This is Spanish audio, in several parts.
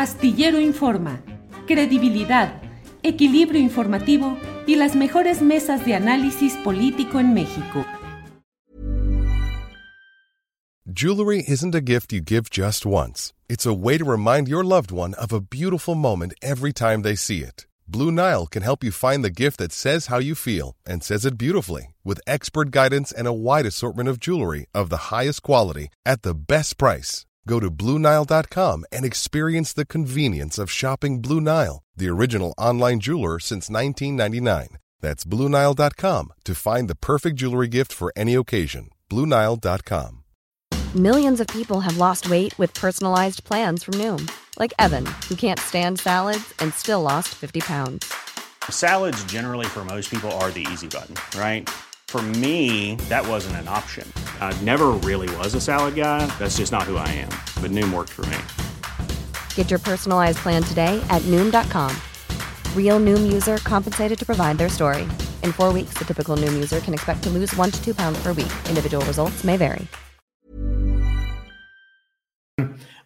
Astillero Informa, credibilidad, equilibrio informativo y las mejores mesas de análisis político en México. Jewelry isn't a gift you give just once. It's a way to remind your loved one of a beautiful moment every time they see it. Blue Nile can help you find the gift that says how you feel and says it beautifully with expert guidance and a wide assortment of jewelry of the highest quality at the best price. Go to BlueNile.com and experience the convenience of shopping Blue Nile, the original online jeweler since 1999. That's BlueNile.com to find the perfect jewelry gift for any occasion. BlueNile.com. Millions of people have lost weight with personalized plans from Noom, like Evan, who can't stand salads and still lost 50 pounds. Salads, generally, for most people, are the easy button, right? For me, that wasn't an option. I never really was a salad guy. That's just not who I am. But Noom worked for me. Get your personalized plan today at Noom.com. Real Noom user compensated to provide their story. In four weeks, the typical Noom user can expect to lose one to two pounds per week. Individual results may vary.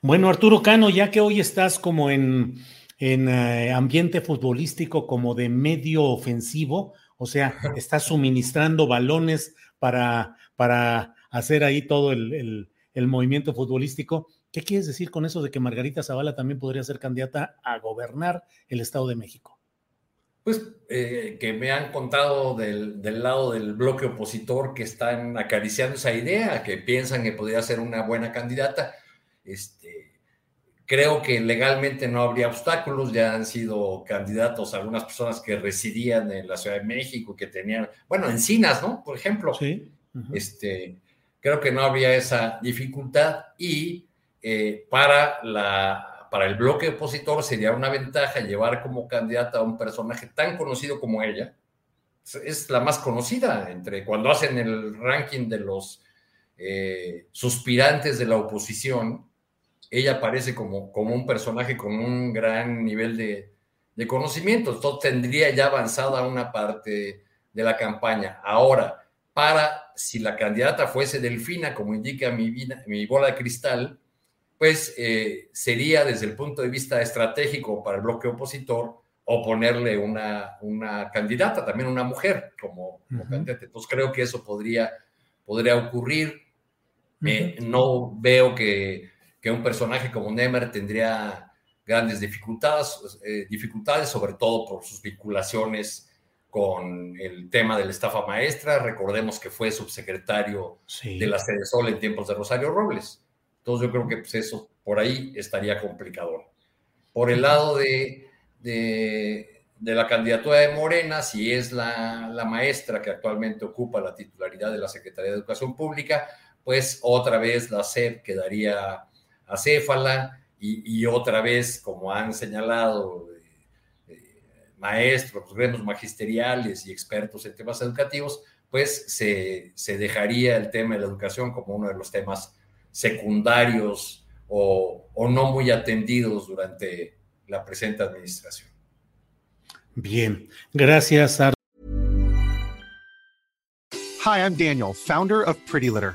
Bueno, Arturo Cano, ya que hoy estás como en, en eh, ambiente futbolístico, como de medio ofensivo, o sea, estás suministrando balones para, para hacer ahí todo el, el, el movimiento futbolístico. ¿Qué quieres decir con eso de que Margarita Zavala también podría ser candidata a gobernar el Estado de México? Pues eh, que me han contado del, del, lado del bloque opositor que están acariciando esa idea, que piensan que podría ser una buena candidata. Este, creo que legalmente no habría obstáculos, ya han sido candidatos algunas personas que residían en la Ciudad de México, que tenían, bueno, encinas, ¿no? Por ejemplo. Sí. Uh -huh. Este, creo que no habría esa dificultad y eh, para la para el bloque opositor sería una ventaja llevar como candidata a un personaje tan conocido como ella. Es la más conocida entre cuando hacen el ranking de los eh, suspirantes de la oposición. Ella aparece como, como un personaje con un gran nivel de, de conocimiento. Entonces tendría ya avanzada una parte de la campaña. Ahora, para si la candidata fuese Delfina, como indica mi, vida, mi bola de cristal, pues eh, sería desde el punto de vista estratégico para el bloque opositor oponerle una, una candidata, también una mujer como, como uh -huh. candidata. Entonces creo que eso podría, podría ocurrir. Uh -huh. eh, no veo que, que, un personaje como Nemer tendría grandes dificultades, eh, dificultades, sobre todo por sus vinculaciones con el tema de la estafa maestra. Recordemos que fue subsecretario sí. de la Sede Sol en tiempos de Rosario Robles. Entonces yo creo que pues eso por ahí estaría complicado. Por el lado de, de, de la candidatura de Morena, si es la, la, maestra que actualmente ocupa la titularidad de la Secretaría de Educación Pública, pues otra vez la SEP quedaría acéfala y, y otra vez, como han señalado maestros, gremios magisteriales y expertos en temas educativos, pues se, se dejaría el tema de la educación como uno de los temas secundarios o, o, no muy atendidos durante la presente administración. Bien, gracias. Ar Hi, I'm Daniel, founder of Pretty Litter.